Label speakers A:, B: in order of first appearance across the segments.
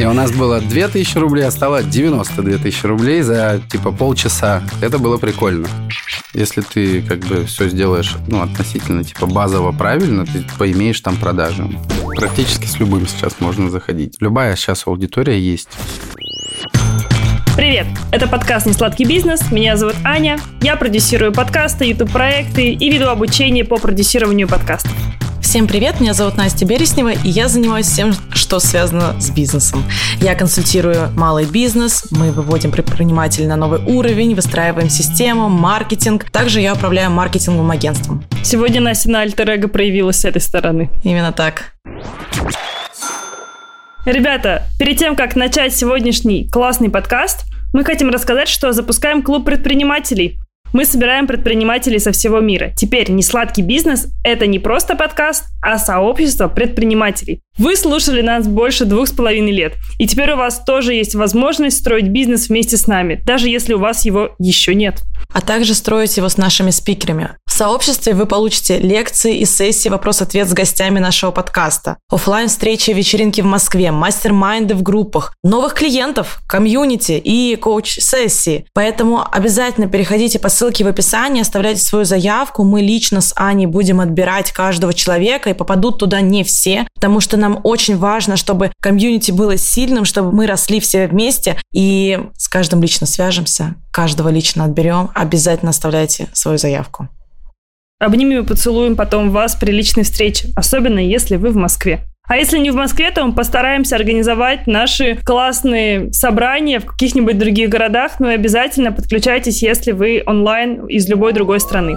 A: И у нас было 2000 рублей, а стало 92 тысячи рублей за типа полчаса. Это было прикольно. Если ты как бы все сделаешь ну, относительно типа базово правильно, ты поимеешь там продажи. Практически с любым сейчас можно заходить. Любая сейчас аудитория есть.
B: Привет! Это подкаст «Несладкий бизнес». Меня зовут Аня. Я продюсирую подкасты, YouTube-проекты и веду обучение по продюсированию подкастов.
C: Всем привет, меня зовут Настя Береснева, и я занимаюсь всем, что связано с бизнесом. Я консультирую малый бизнес, мы выводим предпринимателей на новый уровень, выстраиваем систему, маркетинг. Также я управляю маркетинговым агентством.
B: Сегодня Настя на альтер проявилась с этой стороны.
C: Именно так.
B: Ребята, перед тем, как начать сегодняшний классный подкаст, мы хотим рассказать, что запускаем клуб предпринимателей. Мы собираем предпринимателей со всего мира. Теперь не сладкий бизнес – это не просто подкаст, а сообщество предпринимателей. Вы слушали нас больше двух с половиной лет, и теперь у вас тоже есть возможность строить бизнес вместе с нами, даже если у вас его еще нет.
C: А также строить его с нашими спикерами. В сообществе вы получите лекции и сессии вопрос-ответ с гостями нашего подкаста, офлайн встречи вечеринки в Москве, мастер-майнды в группах, новых клиентов, комьюнити и коуч-сессии. Поэтому обязательно переходите по ссылке в описании, оставляйте свою заявку. Мы лично с Аней будем отбирать каждого человека, и попадут туда не все, потому что нам очень важно, чтобы комьюнити было сильным, чтобы мы росли все вместе и с каждым лично свяжемся, каждого лично отберем. Обязательно оставляйте свою заявку.
B: Обнимем и поцелуем потом вас при личной встрече, особенно если вы в Москве. А если не в Москве, то мы постараемся организовать наши классные собрания в каких-нибудь других городах, но обязательно подключайтесь, если вы онлайн из любой другой страны.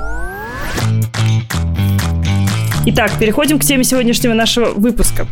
B: Итак, переходим к теме сегодняшнего нашего выпуска.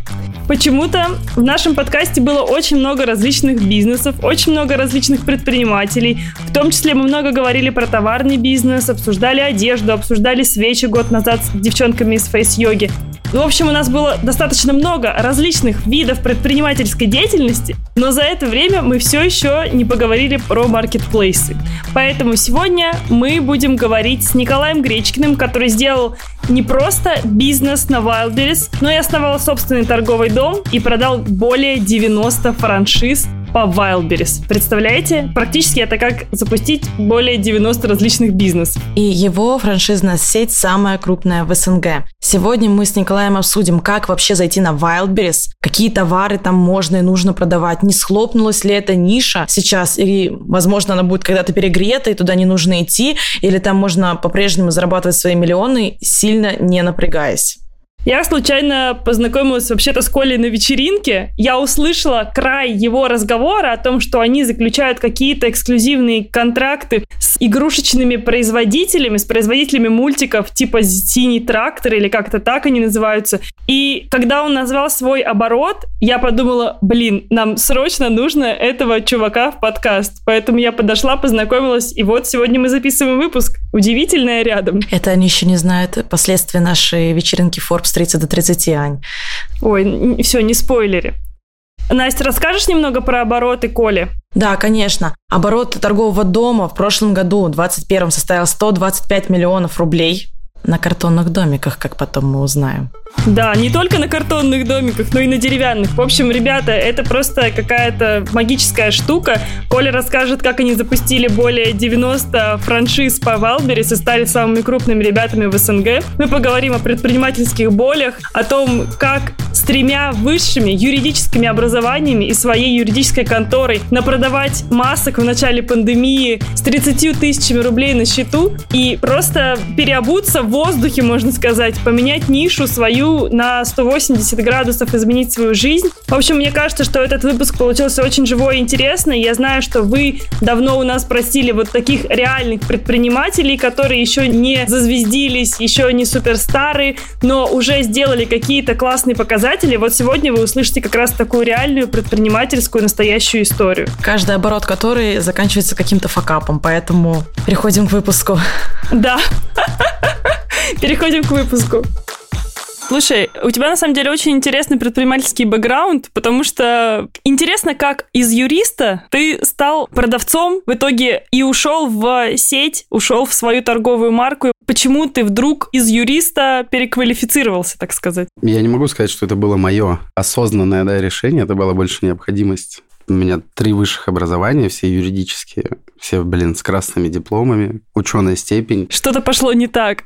B: Почему-то в нашем подкасте было очень много различных бизнесов, очень много различных предпринимателей. В том числе мы много говорили про товарный бизнес, обсуждали одежду, обсуждали свечи год назад с девчонками из фейс-йоги. В общем, у нас было достаточно много различных видов предпринимательской деятельности, но за это время мы все еще не поговорили про маркетплейсы. Поэтому сегодня мы будем говорить с Николаем Гречкиным, который сделал не просто бизнес на Wildberries, но и основал собственный торговый дом и продал более 90 франшиз по Wildberries. Представляете? Практически это как запустить более 90 различных бизнесов.
C: И его франшизная сеть самая крупная в СНГ. Сегодня мы с Николаем обсудим, как вообще зайти на Wildberries, какие товары там можно и нужно продавать, не схлопнулась ли эта ниша сейчас, или, возможно, она будет когда-то перегрета, и туда не нужно идти, или там можно по-прежнему зарабатывать свои миллионы, сильно не напрягаясь.
B: Я случайно познакомилась вообще-то с Колей на вечеринке. Я услышала край его разговора о том, что они заключают какие-то эксклюзивные контракты с игрушечными производителями, с производителями мультиков типа «Синий трактор» или как-то так они называются. И когда он назвал свой оборот, я подумала, блин, нам срочно нужно этого чувака в подкаст. Поэтому я подошла, познакомилась, и вот сегодня мы записываем выпуск. Удивительное рядом.
C: Это они еще не знают последствия нашей вечеринки Forbes с 30 до 30, Ань.
B: Ой, все, не спойлери. Настя, расскажешь немного про обороты Коли?
C: Да, конечно. Оборот торгового дома в прошлом году, в 2021, составил 125 миллионов рублей на картонных домиках, как потом мы узнаем.
B: Да, не только на картонных домиках, но и на деревянных. В общем, ребята, это просто какая-то магическая штука. Коля расскажет, как они запустили более 90 франшиз по Валберис и стали самыми крупными ребятами в СНГ. Мы поговорим о предпринимательских болях, о том, как с тремя высшими юридическими образованиями и своей юридической конторой напродавать масок в начале пандемии с 30 тысячами рублей на счету и просто переобуться в воздухе, можно сказать, поменять нишу свою на 180 градусов изменить свою жизнь. В общем, мне кажется, что этот выпуск получился очень живой и интересный. Я знаю, что вы давно у нас просили вот таких реальных предпринимателей, которые еще не зазвездились, еще не суперстары, но уже сделали какие-то классные показатели. Вот сегодня вы услышите как раз такую реальную предпринимательскую настоящую историю.
C: Каждый оборот который заканчивается каким-то факапом, поэтому переходим к выпуску.
B: Да. Переходим к выпуску. Слушай, у тебя на самом деле очень интересный предпринимательский бэкграунд, потому что интересно, как из юриста ты стал продавцом, в итоге и ушел в сеть, ушел в свою торговую марку. Почему ты вдруг из юриста переквалифицировался, так сказать?
A: Я не могу сказать, что это было мое осознанное да, решение, это была больше необходимость. У меня три высших образования, все юридические, все, блин, с красными дипломами, ученая степень.
B: Что-то пошло не так.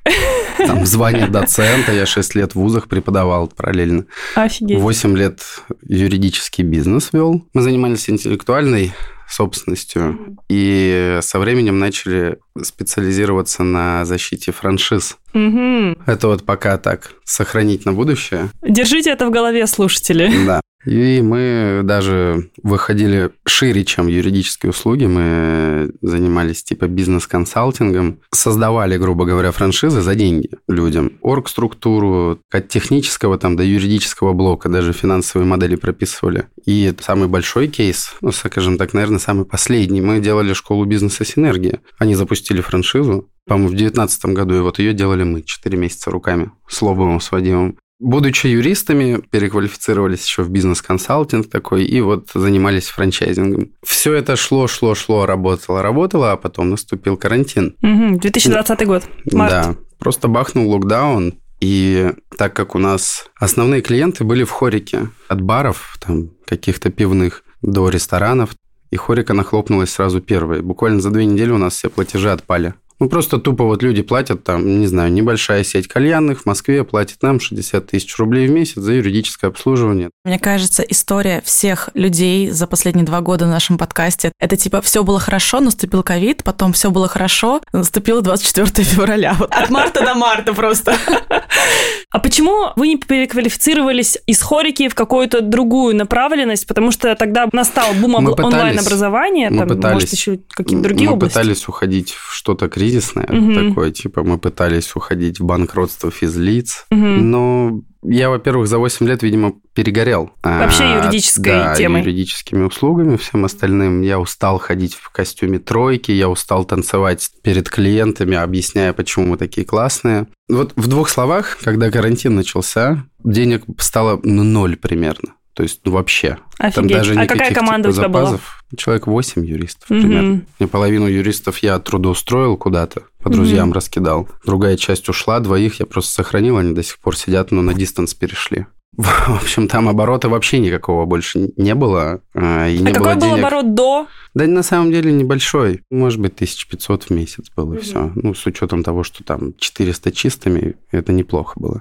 A: Там звание доцента, я 6 лет в вузах преподавал параллельно.
B: Офигеть.
A: 8 лет юридический бизнес вел. Мы занимались интеллектуальной собственностью. И со временем начали специализироваться на защите франшиз.
B: Угу.
A: Это вот пока так, сохранить на будущее.
B: Держите это в голове, слушатели.
A: Да. И мы даже выходили шире, чем юридические услуги. Мы занимались типа бизнес-консалтингом. Создавали, грубо говоря, франшизы за деньги людям. Орг-структуру, от технического там до юридического блока, даже финансовые модели прописывали. И самый большой кейс, ну, скажем так, наверное, самый последний. Мы делали школу бизнеса «Синергия». Они запустили франшизу, по-моему, в 2019 году, и вот ее делали мы 4 месяца руками с Лобовым, с Вадимом. Будучи юристами, переквалифицировались еще в бизнес-консалтинг такой, и вот занимались франчайзингом. Все это шло, шло, шло, работало, работало, а потом наступил карантин.
B: Угу. 2020 год, март.
A: Да, просто бахнул локдаун, и так как у нас основные клиенты были в хорике, от баров, там, каких-то пивных, до ресторанов, и хорика нахлопнулась сразу первой. Буквально за две недели у нас все платежи отпали. Ну, просто тупо вот люди платят там, не знаю, небольшая сеть кальянных в Москве платит нам 60 тысяч рублей в месяц за юридическое обслуживание.
D: Мне кажется, история всех людей за последние два года в нашем подкасте – это типа все было хорошо, наступил ковид, потом все было хорошо, наступило 24 февраля. Вот от марта до марта просто.
B: А почему вы не переквалифицировались из хорики в какую-то другую направленность? Потому что тогда настал бум
A: Мы
B: онлайн-образования,
A: Мы
B: там,
A: пытались.
B: может, еще какие-то другие
A: мы
B: области?
A: пытались уходить в что-то кризисное
B: Мгм.
A: такое, типа мы пытались уходить в банкротство физлиц,
B: Мгм.
A: но я, во-первых, за 8 лет, видимо, перегорел.
B: Вообще
A: А,
B: юридической
A: да,
B: темой.
A: юридическими услугами, всем остальным. Я устал ходить в костюме тройки, я устал танцевать перед клиентами, объясняя, почему мы такие классные. Вот в двух словах, когда карантин начался, денег стало ну, ноль примерно. То есть ну, вообще. Там
B: Офигеть.
A: даже
B: а какая команда
A: типа,
B: у тебя была?
A: Человек 8 юристов
B: Мгм.
A: примерно. И половину юристов я трудоустроил куда-то, по друзьям
B: Мгм.
A: раскидал. Другая часть ушла, двоих я просто сохранил, они до сих пор сидят, но на дистанс перешли. В общем, там оборота вообще никакого больше не было. а, И не
B: А какой
A: было
B: был
A: денег.
B: оборот до?
A: Да на самом деле небольшой. Может быть, 1500 в месяц было
B: Мгм.
A: все. Ну, с учетом того, что там 400 чистыми, это неплохо было.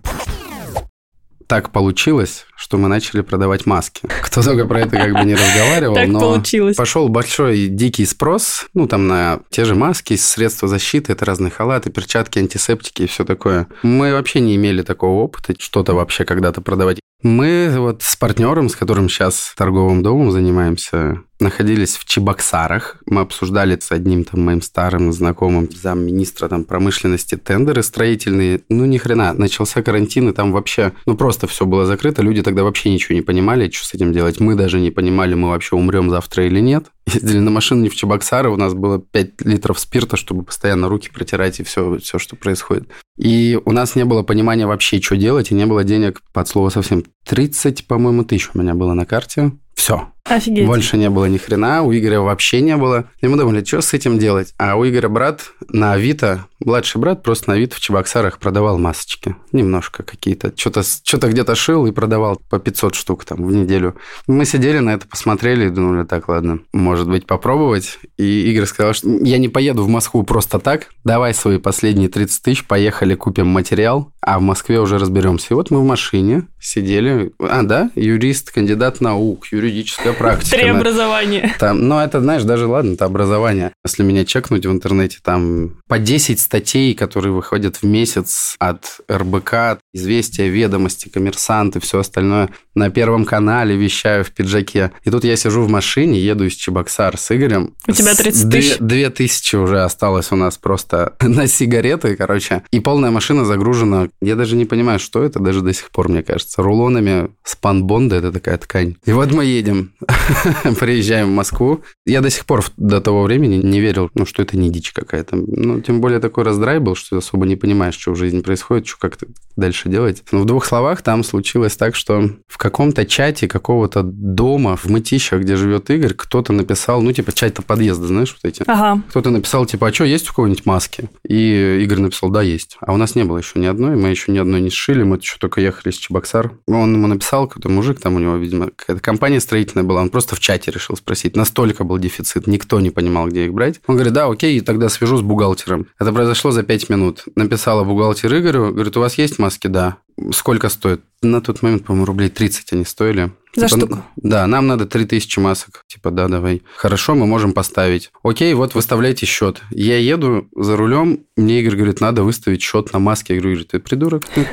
A: Так получилось, что мы начали продавать маски. Кто только про это как бы не разговаривал,
B: Так
A: но
B: получилось.
A: пошел большой дикий спрос, ну, там на те же маски, средства защиты, это разные халаты, перчатки, антисептики и все такое. Мы вообще не имели такого опыта, что-то вообще когда-то продавать. Мы вот с партнером, с которым сейчас торговым домом занимаемся, находились в Чебоксарах. Мы обсуждали с одним там моим старым знакомым замминистра там промышленности тендеры строительные. Ну, ни хрена. Начался карантин, и там вообще, ну, просто все было закрыто. Люди тогда вообще ничего не понимали, что с этим делать. Мы даже не понимали, мы вообще умрем завтра или нет. Ездили на машине в Чебоксары, у нас было 5 литров спирта, чтобы постоянно руки протирать и все, все, что происходит. И у нас не было понимания вообще, что делать, и не было денег, под слово совсем, 30, по-моему, тысяч у меня было на карте. Все.
B: Офигеть.
A: Больше не было ни хрена, у Игоря вообще не было. И мы думали, что с этим делать? А у Игоря брат на Авито, младший брат просто на Авито в Чебоксарах продавал масочки. Немножко какие-то. Что-то что где-то шил и продавал по 500 штук там в неделю. Мы сидели на это, посмотрели и думали, так, ладно, может быть, попробовать. И Игорь сказал, что я не поеду в Москву просто так. Давай свои последние 30 тысяч, поехали, купим материал, а в Москве уже разберемся. И вот мы в машине сидели. А, да, юрист, кандидат наук, юридическая практика.
B: Три образования.
A: там, ну, это, знаешь, даже ладно, это образование. Если меня чекнуть в интернете, там по 10 статей, которые выходят в месяц от РБК, известия, ведомости, коммерсанты, все остальное. На Первом канале вещаю в пиджаке. И тут я сижу в машине, еду из Чебоксар с Игорем.
B: У тебя
A: С-
B: 30
A: две-
B: тысяч?
A: Две тысячи уже осталось у нас просто на сигареты, короче. И полная машина загружена. Я даже не понимаю, что это, даже до сих пор, мне кажется. Рулонами спанбонда, это такая ткань. И вот мы едем, приезжаем в Москву. Я до сих пор до того времени не верил, ну, что это не дичь какая-то. Ну, тем более такой такой раздрай был, что особо не понимаешь, что в жизни происходит, что как-то дальше делать. Но в двух словах там случилось так, что в каком-то чате какого-то дома в Мытищах, где живет Игорь, кто-то написал, ну, типа, чат подъезда, знаешь, вот эти.
B: Ага.
A: Кто-то написал, типа, а что, есть у кого-нибудь маски? И Игорь написал, да, есть. А у нас не было еще ни одной, мы еще ни одной не сшили, мы еще только ехали с Чебоксар. Он ему написал, какой-то мужик там у него, видимо, какая-то компания строительная была, он просто в чате решил спросить. Настолько был дефицит, никто не понимал, где их брать. Он говорит, да, окей, тогда свяжу с бухгалтером. Это произошло за пять минут. Написала бухгалтер Игорю, говорит, у вас есть маски? Да. Сколько стоит? На тот момент, по-моему, рублей 30 они стоили.
B: За
A: Типа,
B: штуку?
A: Да, нам надо 3000 масок. Типа, да, давай. Хорошо, мы можем поставить. Окей, вот выставляйте счет. Я еду за рулем, мне Игорь говорит, надо выставить счет на маске. Я говорю, Игорь, ты придурок? Ну,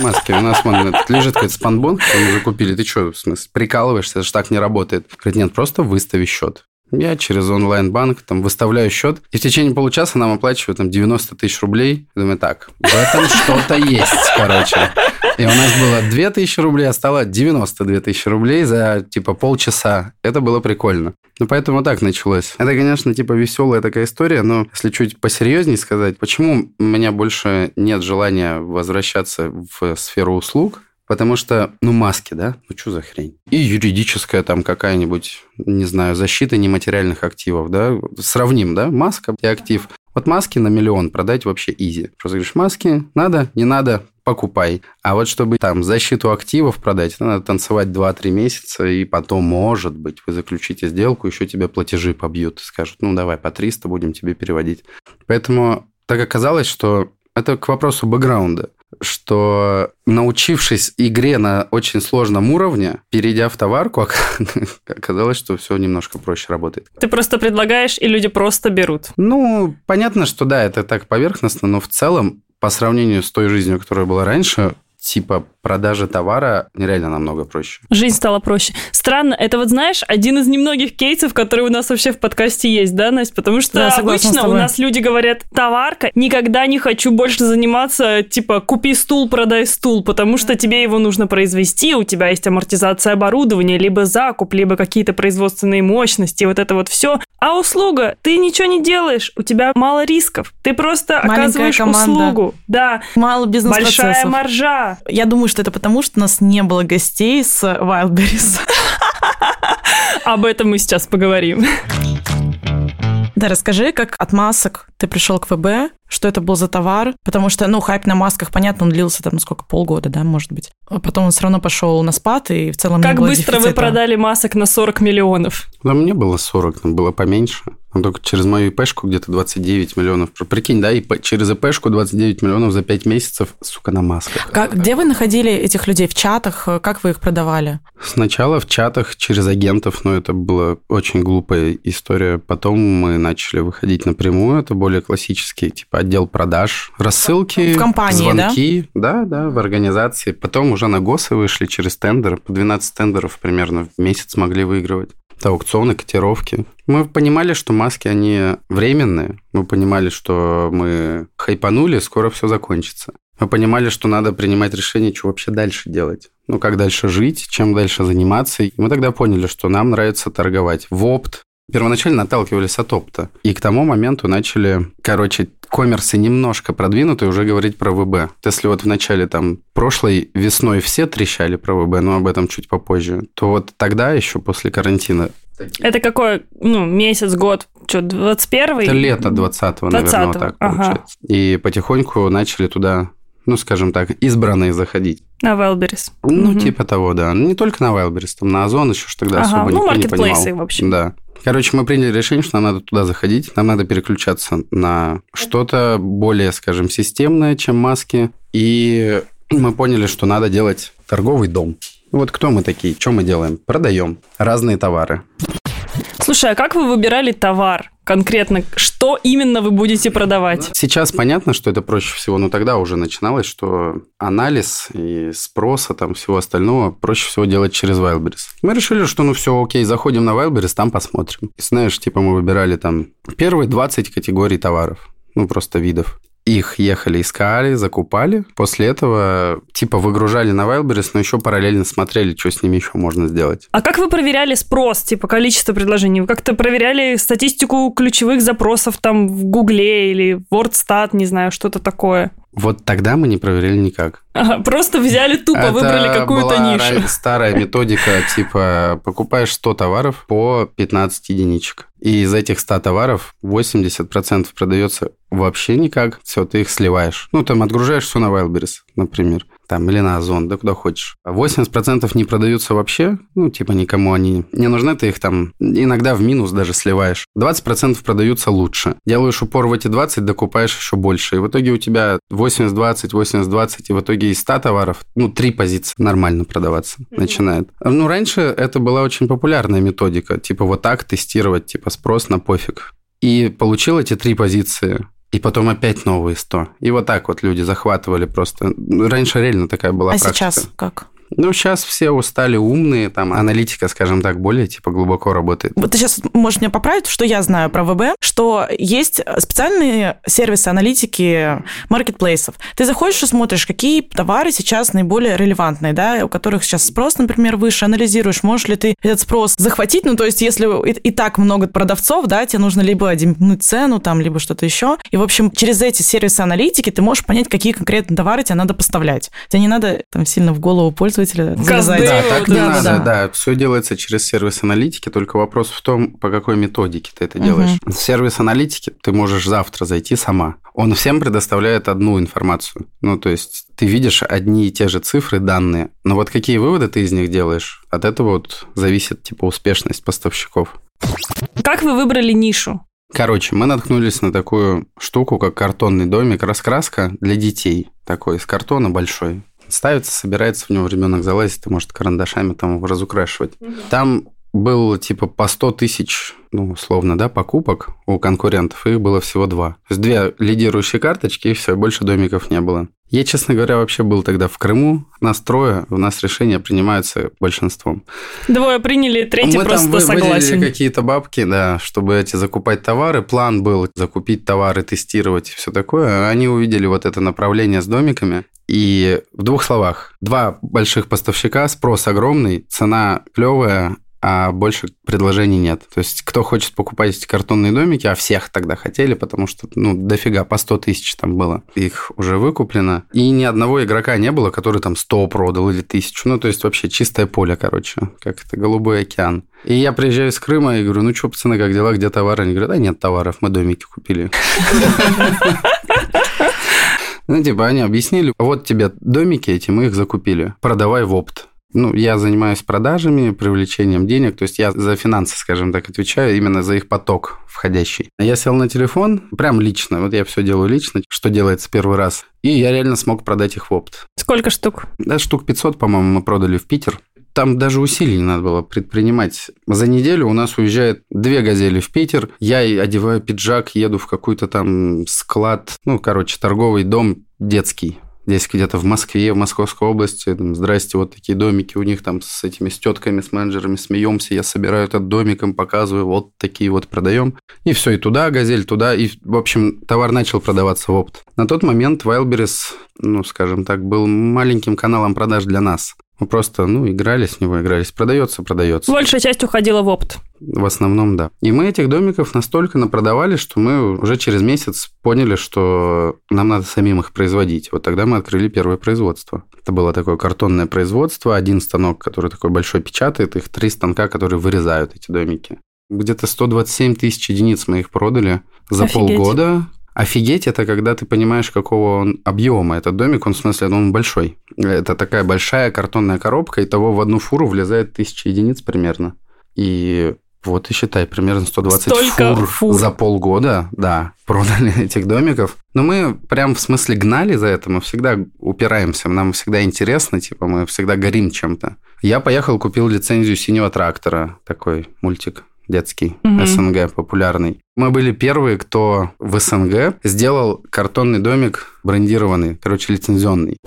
A: маски? У нас вон, лежит какой-то спанбон, который мы уже купили. Ты что, в смысле, прикалываешься? Это же так не работает. Говорит, нет, просто выстави счет. Я через онлайн-банк там выставляю счет, и в течение получаса нам оплачивают там 90 тысяч рублей. Я думаю, так, в этом что-то есть, короче. И у нас было 2 тысячи рублей, а стало 92 тысячи рублей за, типа, полчаса. Это было прикольно. Ну, поэтому так началось. Это, конечно, типа, веселая такая история, но если чуть посерьезнее сказать, почему у меня больше нет желания возвращаться в сферу услуг, Потому что, ну, маски, да? Ну, что за хрень? И юридическая там какая-нибудь, не знаю, защита нематериальных активов, да? Сравним, да? Маска и актив. Вот маски на миллион продать вообще изи. Просто говоришь, маски надо, не надо, покупай. А вот чтобы там защиту активов продать, надо танцевать 2-3 месяца, и потом, может быть, вы заключите сделку, еще тебе платежи побьют. Скажут, ну, давай по 300 будем тебе переводить. Поэтому так оказалось, что это к вопросу бэкграунда что научившись игре на очень сложном уровне, перейдя в товарку, оказалось, что все немножко проще работает.
B: Ты просто предлагаешь, и люди просто берут.
A: Ну, понятно, что да, это так поверхностно, но в целом, по сравнению с той жизнью, которая была раньше, типа продажи товара нереально намного проще.
B: Жизнь стала проще. Странно, это вот, знаешь, один из немногих кейсов, которые у нас вообще в подкасте есть, да, Настя? Потому что
D: Да,
B: обычно у нас люди говорят, товарка, никогда не хочу больше заниматься, типа, купи стул, продай стул, потому что тебе его нужно произвести, у тебя есть амортизация оборудования, либо закуп, либо какие-то производственные мощности, вот это вот все. А услуга, ты ничего не делаешь, у тебя мало рисков, ты просто
D: Маленькая
B: оказываешь
D: команда.
B: услугу. Да,
D: Мало
B: большая
D: бизнес-процессов.
B: маржа.
D: Я думаю, что это потому, что у нас не было гостей с Wildberries.
B: Об этом мы сейчас поговорим.
D: Да, расскажи, как от масок ты пришел к ВБ, что это был за товар, потому что, ну, хайп на масках, понятно, он длился там, ну, сколько, полгода, да, может быть. А потом он все равно пошел на спад, и в целом не
B: Как
D: было
B: быстро вы
D: дефицита.
B: продали масок на 40 миллионов?
A: Там не было 40, там было поменьше. Там только через мою ИПшку где-то 29 миллионов. Прикинь, да, ИП, через ИПшку 29 миллионов за 5 месяцев, сука, на масках.
D: Как, где вы находили этих людей? В чатах? Как вы их продавали?
A: Сначала в чатах через агентов, но это была очень глупая история. Потом мы начали выходить напрямую, это более классический, типа отдел продаж, рассылки,
D: В компании,
A: звонки, да? да, в организации. Потом уже на ГОСы вышли через тендер, по 12 тендеров примерно в месяц могли выигрывать. Это аукционы, котировки. Мы понимали, что маски, они временные. Мы понимали, что мы хайпанули, скоро все закончится. Мы понимали, что надо принимать решение, что вообще дальше делать. Ну, как дальше жить, чем дальше заниматься. И мы тогда поняли, что нам нравится торговать в опт. Первоначально отталкивались от опта. И к тому моменту начали, короче, коммерсы немножко продвинутые уже говорить про ВБ. Если вот в начале там прошлой весной все трещали про ВБ, но об этом чуть попозже, то вот тогда еще после карантина
B: Это какой, ну, месяц, год, что, 21
A: Это лето 20-го, наверное,
B: 20-го,
A: вот так
B: ага.
A: получается. И потихоньку начали туда, ну, скажем так, избранные заходить.
B: На Wildberries.
A: Ну,
B: Мгм.
A: типа того, да. Не только на Wildberries, там на Озон еще ж тогда
B: Ага,
A: особо
B: ну,
A: никто не
B: маркетплейсы,
A: понимал.
B: в общем.
A: Да. Короче, мы приняли решение, что нам надо туда заходить, нам надо переключаться на что-то более, скажем, системное, чем маски. И мы поняли, что надо делать торговый дом. Вот кто мы такие, что мы делаем? Продаем разные товары.
B: Слушай, а как вы выбирали товар конкретно? Что именно вы будете продавать?
A: Сейчас понятно, что это проще всего, но тогда уже начиналось, что анализ и спроса, там всего остального проще всего делать через Wildberries. Мы решили, что ну все, окей, заходим на Wildberries, там посмотрим. И знаешь, типа мы выбирали там первые 20 категорий товаров, ну просто видов. Их ехали, искали, закупали. После этого типа выгружали на Wildberries, но еще параллельно смотрели, что с ними еще можно сделать.
B: А как вы проверяли спрос, типа количество предложений? Вы как-то проверяли статистику ключевых запросов там в Гугле или WordStat, не знаю, что-то такое?
A: Вот тогда мы не проверяли никак.
B: Ага, просто взяли тупо, Это выбрали какую-то нишу.
A: старая методика, типа покупаешь 100 товаров по 15 единичек. И из этих 100 товаров 80% продается вообще никак. Все, ты их сливаешь. Ну, там отгружаешь все на Wildberries, например там, или на Озон, да куда хочешь. 80% не продаются вообще, ну, типа никому они не нужны, ты их там иногда в минус даже сливаешь. 20% продаются лучше. Делаешь упор в эти 20, докупаешь еще больше. И в итоге у тебя 80-20, 80-20, и в итоге из 100 товаров, ну, 3 позиции нормально продаваться mm-hmm. начинает. Ну, раньше это была очень популярная методика, типа вот так тестировать, типа спрос на пофиг. И получил эти три позиции, и потом опять новые 100. И вот так вот люди захватывали просто. Раньше реально такая была
D: а
A: практика.
D: А сейчас как?
A: Ну, сейчас все устали умные, там, аналитика, скажем так, более, типа, глубоко работает.
D: Вот ты сейчас можешь меня поправить, что я знаю про ВБ, что есть специальные сервисы аналитики маркетплейсов. Ты заходишь и смотришь, какие товары сейчас наиболее релевантные, да, у которых сейчас спрос, например, выше, анализируешь, можешь ли ты этот спрос захватить, ну, то есть, если и, и так много продавцов, да, тебе нужно либо демпнуть цену, там, либо что-то еще. И, в общем, через эти сервисы аналитики ты можешь понять, какие конкретно товары тебе надо поставлять. Тебе не надо там сильно в голову пользоваться пользователя
A: залезать. Да, так не надо, да. да. Все делается через сервис аналитики, только вопрос в том, по какой методике ты это делаешь. Угу. Сервис аналитики ты можешь завтра зайти сама. Он всем предоставляет одну информацию. Ну, то есть ты видишь одни и те же цифры, данные, но вот какие выводы ты из них делаешь, от этого вот зависит типа успешность поставщиков.
B: Как вы выбрали нишу?
A: Короче, мы наткнулись на такую штуку, как картонный домик, раскраска для детей. Такой из картона большой ставится, собирается, в него ребенок залазит и может карандашами там его разукрашивать. Угу. Там был типа по 100 тысяч, ну, условно, да, покупок у конкурентов, их было всего два. То есть две лидирующие карточки, и все, больше домиков не было. Я, честно говоря, вообще был тогда в Крыму. Нас трое, у нас решения принимаются большинством.
B: Двое приняли, третий Мы просто там согласен.
A: Мы какие-то бабки, да, чтобы эти закупать товары. План был закупить товары, тестировать и все такое. Они увидели вот это направление с домиками. И в двух словах, два больших поставщика, спрос огромный, цена клевая, а больше предложений нет. То есть, кто хочет покупать эти картонные домики, а всех тогда хотели, потому что, ну, дофига, по 100 тысяч там было. Их уже выкуплено. И ни одного игрока не было, который там 100 продал или тысячу. Ну, то есть, вообще чистое поле, короче, как это, голубой океан. И я приезжаю из Крыма и говорю, ну, что, пацаны, как дела, где товары? Они говорят, да нет товаров, мы домики купили. Ну, типа, они объяснили, вот тебе домики эти, мы их закупили, продавай в опт. Ну, я занимаюсь продажами, привлечением денег, то есть я за финансы, скажем так, отвечаю, именно за их поток входящий. Я сел на телефон, прям лично, вот я все делаю лично, что делается первый раз, и я реально смог продать их в опт.
B: Сколько штук?
A: Да, штук 500, по-моему, мы продали в Питер. Там даже усилий не надо было предпринимать. За неделю у нас уезжает две газели в Питер. Я одеваю пиджак, еду в какой-то там склад, ну, короче, торговый дом детский здесь где-то в Москве, в Московской области, там, здрасте, вот такие домики у них там с этими с тетками, с менеджерами смеемся, я собираю этот домик, им показываю, вот такие вот продаем. И все, и туда газель, туда, и, в общем, товар начал продаваться в опт. На тот момент Wildberries, ну, скажем так, был маленьким каналом продаж для нас. Мы просто, ну, играли с него, игрались. Продается, продается.
B: Большая часть уходила в опт.
A: В основном, да. И мы этих домиков настолько напродавали, что мы уже через месяц поняли, что нам надо самим их производить. Вот тогда мы открыли первое производство. Это было такое картонное производство. Один станок, который такой большой печатает, их три станка, которые вырезают эти домики. Где-то 127 тысяч единиц мы их продали за Офигеть. полгода. Офигеть, это когда ты понимаешь, какого он объема этот домик, он в смысле, он большой. Это такая большая картонная коробка, и того в одну фуру влезает тысяча единиц примерно. И вот и считай, примерно 120 фур, фур за полгода, да, продали этих домиков. Но мы прям в смысле гнали за это, мы всегда упираемся, нам всегда интересно, типа мы всегда горим чем-то. Я поехал, купил лицензию синего трактора, такой мультик детский, угу. СНГ популярный. Мы были первые, кто в СНГ сделал картонный домик брендированный, короче, лицензионный.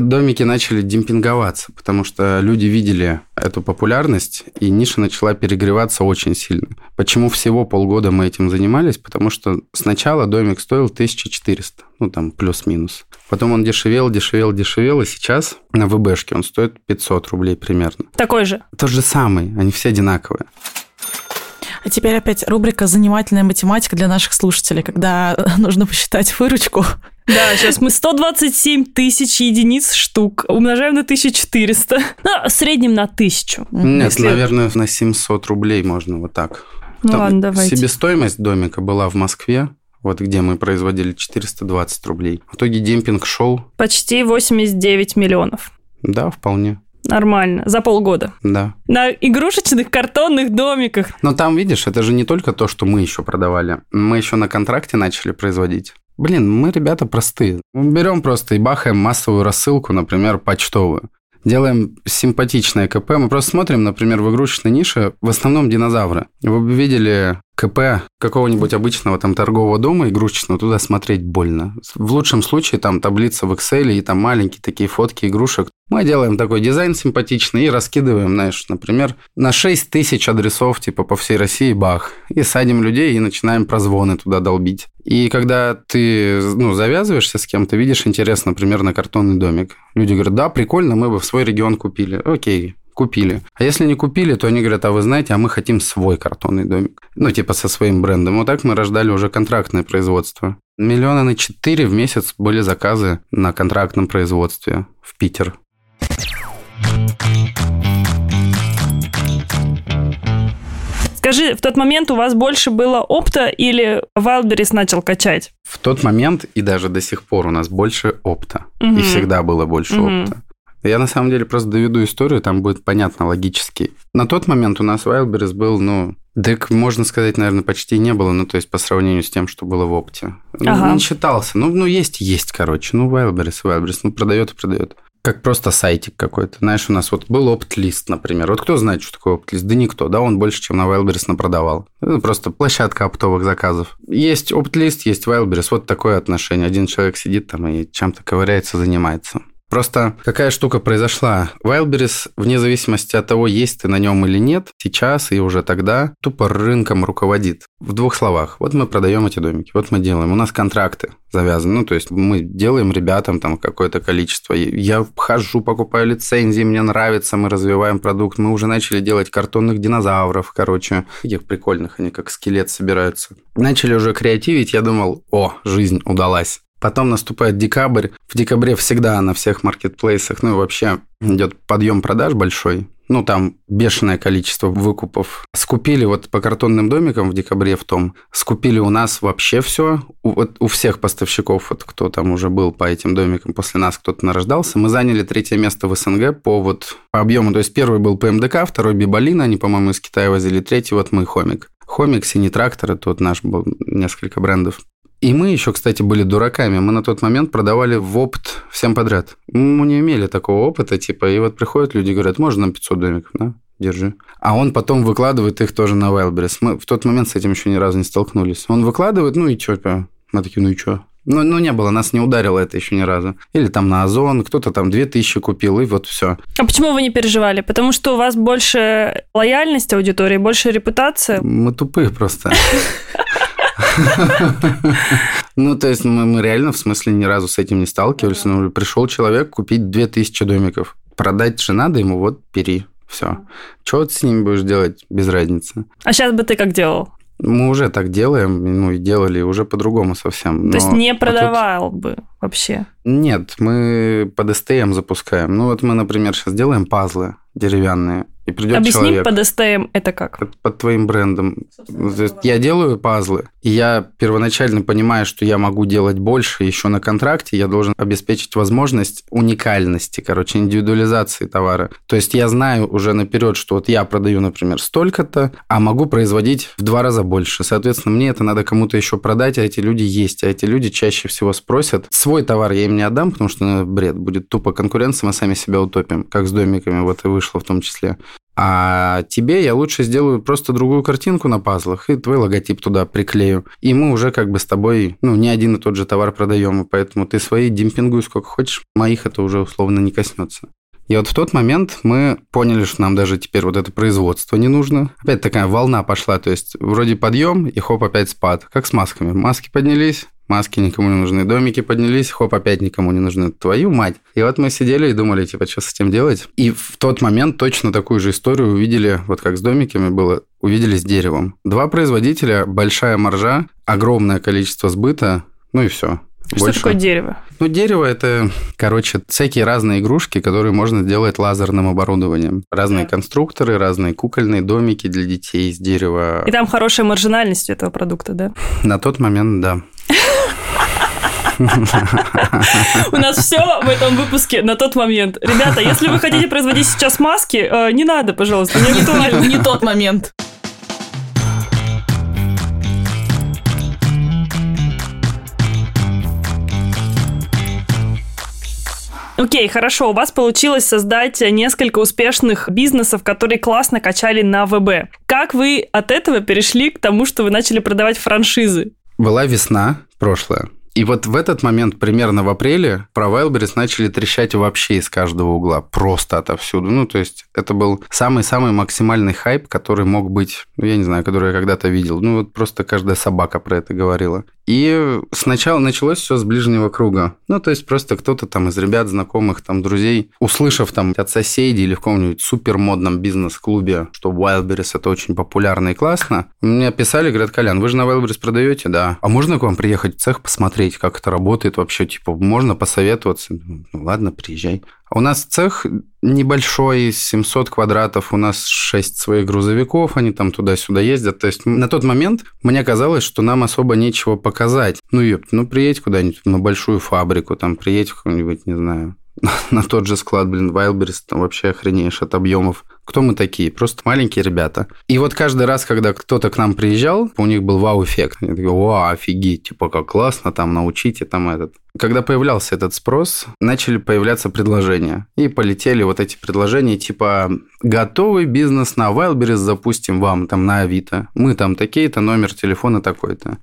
A: домики начали демпинговаться, потому что люди видели эту популярность, и ниша начала перегреваться очень сильно. Почему всего полгода мы этим занимались? Потому что сначала домик стоил 1400, ну там плюс-минус. Потом он дешевел, дешевел, дешевел, и сейчас на ВБшке он стоит 500 рублей примерно.
B: Такой же?
A: Тот же самый, они все одинаковые.
D: А теперь опять рубрика «Занимательная математика» для наших слушателей, когда нужно посчитать выручку.
B: Да, сейчас мы 127 тысяч единиц штук умножаем на 1400. Ну, в среднем на 1000.
A: Нет, если... наверное, на 700 рублей можно вот так.
B: Ну Там ладно, давайте.
A: Себестоимость домика была в Москве, вот где мы производили 420 рублей. В итоге демпинг шел.
B: Почти 89 миллионов.
A: Да, вполне.
B: Нормально. За полгода.
A: Да.
B: На игрушечных картонных домиках.
A: Но там, видишь, это же не только то, что мы еще продавали. Мы еще на контракте начали производить. Блин, мы ребята простые. Мы берем просто и бахаем массовую рассылку, например, почтовую. Делаем симпатичное КП. Мы просто смотрим, например, в игрушечной нише в основном динозавры. Вы бы видели КП какого-нибудь обычного там торгового дома игрушечного, туда смотреть больно. В лучшем случае там таблица в Excel и там маленькие такие фотки игрушек. Мы делаем такой дизайн симпатичный и раскидываем, знаешь, например, на 6 тысяч адресов типа по всей России бах. И садим людей и начинаем прозвоны туда долбить. И когда ты ну, завязываешься с кем-то, видишь интерес, например, на картонный домик. Люди говорят, да, прикольно, мы бы в свой регион купили. Окей, купили. А если не купили, то они говорят, а вы знаете, а мы хотим свой картонный домик. Ну, типа со своим брендом. Вот так мы рождали уже контрактное производство. Миллиона на четыре в месяц были заказы на контрактном производстве в Питер.
B: Скажи, в тот момент у вас больше было опта или Wildberries начал качать?
A: В тот момент и даже до сих пор у нас больше опта. Угу. И всегда было больше угу. опта. Я на самом деле просто доведу историю, там будет понятно логически. На тот момент у нас Wildberries был, ну, так, можно сказать, наверное, почти не было, ну, то есть по сравнению с тем, что было в опте. Ну, ага. Не считался. Ну, ну, есть, есть, короче. Ну, Wildberries, Wildberries, ну, продает и продает. Как просто сайтик какой-то. Знаешь, у нас вот был опт-лист, например. Вот кто знает, что такое опт-лист? Да никто, да, он больше, чем на Wildberries напродавал. Это просто площадка оптовых заказов. Есть опт-лист, есть Wildberries. Вот такое отношение. Один человек сидит там и чем-то ковыряется, занимается. Просто какая штука произошла? Wildberries, вне зависимости от того, есть ты на нем или нет, сейчас и уже тогда тупо рынком руководит. В двух словах. Вот мы продаем эти домики, вот мы делаем. У нас контракты завязаны. Ну, то есть мы делаем ребятам там какое-то количество. Я хожу, покупаю лицензии, мне нравится, мы развиваем продукт. Мы уже начали делать картонных динозавров, короче. Таких прикольных, они как скелет собираются. Начали уже креативить, я думал, о, жизнь удалась. Потом наступает декабрь. В декабре всегда на всех маркетплейсах, ну и вообще идет подъем продаж большой. Ну, там бешеное количество выкупов. Скупили вот по картонным домикам в декабре в том, скупили у нас вообще все. У, вот, у всех поставщиков, вот кто там уже был по этим домикам, после нас кто-то нарождался. Мы заняли третье место в СНГ по вот по объему. То есть первый был ПМДК, второй Бибалина, они, по-моему, из Китая возили, третий вот мы Хомик. Хомик, Синий трактор, это вот наш был несколько брендов. И мы еще, кстати, были дураками. Мы на тот момент продавали в опт всем подряд. Мы не имели такого опыта, типа, и вот приходят люди и говорят, можно нам 500 домиков, да? Держи. А он потом выкладывает их тоже на Wildberries. Мы в тот момент с этим еще ни разу не столкнулись. Он выкладывает, ну и что? Типа, мы такие, ну и что? Ну, ну, не было, нас не ударило это еще ни разу. Или там на Озон, кто-то там 2000 купил, и вот все.
B: А почему вы не переживали? Потому что у вас больше лояльность аудитории, больше репутация?
A: Мы тупые просто. Ну, то есть мы, мы реально, в смысле, ни разу с этим не сталкивались. Ну, пришел человек купить 2000 домиков. Продать же надо ему, вот, бери. Все. Что ты с ними будешь делать, без разницы.
B: А сейчас бы ты как делал?
A: Мы уже так делаем, ну и делали уже по-другому совсем.
B: То есть не продавал а тут... бы вообще?
A: Нет, мы под СТМ запускаем. Ну вот мы, например, сейчас делаем пазлы деревянные. И придет
B: Объясни
A: человек.
B: под СТМ это как?
A: Под, под твоим брендом. Я делаю пазлы, и я первоначально понимаю, что я могу делать больше еще на контракте, я должен обеспечить возможность уникальности, короче, индивидуализации товара. То есть я знаю уже наперед, что вот я продаю, например, столько-то, а могу производить в два раза больше. Соответственно, мне это надо кому-то еще продать, а эти люди есть, а эти люди чаще всего спросят. Свой товар я им не отдам, потому что ну, бред, будет тупо конкуренция, мы сами себя утопим, как с домиками, вот и вышло в том числе. А тебе я лучше сделаю просто другую картинку на пазлах и твой логотип туда приклею. И мы уже как бы с тобой, ну, не один и тот же товар продаем, и поэтому ты свои демпингуй сколько хочешь, моих это уже условно не коснется. И вот в тот момент мы поняли, что нам даже теперь вот это производство не нужно. Опять такая волна пошла, то есть вроде подъем и хоп, опять спад. Как с масками. Маски поднялись, маски никому не нужны, домики поднялись, хоп, опять никому не нужны. Твою мать. И вот мы сидели и думали, типа, что с этим делать? И в тот момент точно такую же историю увидели, вот как с домиками было, увидели с деревом. Два производителя, большая маржа, огромное количество сбыта, ну и все.
B: Что Больше. такое дерево?
A: Ну, дерево это, короче, всякие разные игрушки, которые можно сделать лазерным оборудованием. Разные конструкторы, разные кукольные домики для детей из дерева.
B: И там хорошая маржинальность этого продукта, да?
A: На тот момент, да.
B: У нас все в этом выпуске на тот момент. Ребята, если вы хотите производить сейчас маски, э, не надо, пожалуйста, не
D: тот момент.
B: Окей, хорошо, у вас получилось создать несколько успешных бизнесов, которые классно качали на ВБ. Как вы от этого перешли к тому, что вы начали продавать франшизы?
A: Была весна прошлая. И вот в этот момент, примерно в апреле, про Wildberries начали трещать вообще из каждого угла, просто отовсюду. Ну, то есть это был самый-самый максимальный хайп, который мог быть, ну, я не знаю, который я когда-то видел. Ну, вот просто каждая собака про это говорила. И сначала началось все с ближнего круга. Ну, то есть просто кто-то там из ребят, знакомых, там, друзей, услышав там от соседей или в каком-нибудь супер модном бизнес-клубе, что Wildberries это очень популярно и классно, мне писали, говорят, Колян, вы же на Wildberries продаете? Да. А можно к вам приехать в цех посмотреть, как это работает вообще? Типа, можно посоветоваться? Ну, ладно, приезжай. У нас цех небольшой, 700 квадратов, у нас 6 своих грузовиков, они там туда-сюда ездят. То есть на тот момент мне казалось, что нам особо нечего показать. Ну, ёпт, ну приедь куда-нибудь на большую фабрику, там приедь в какой-нибудь, не знаю, на тот же склад, блин, Wildberries, там вообще охренеешь от объемов. Кто мы такие? Просто маленькие ребята. И вот каждый раз, когда кто-то к нам приезжал, у них был вау-эффект. Они такие, вау, офигеть, типа, как классно, там, научите, там, этот. Когда появлялся этот спрос, начали появляться предложения. И полетели вот эти предложения, типа, готовый бизнес на Wildberries запустим вам, там, на Авито. Мы там такие-то, номер телефона такой-то.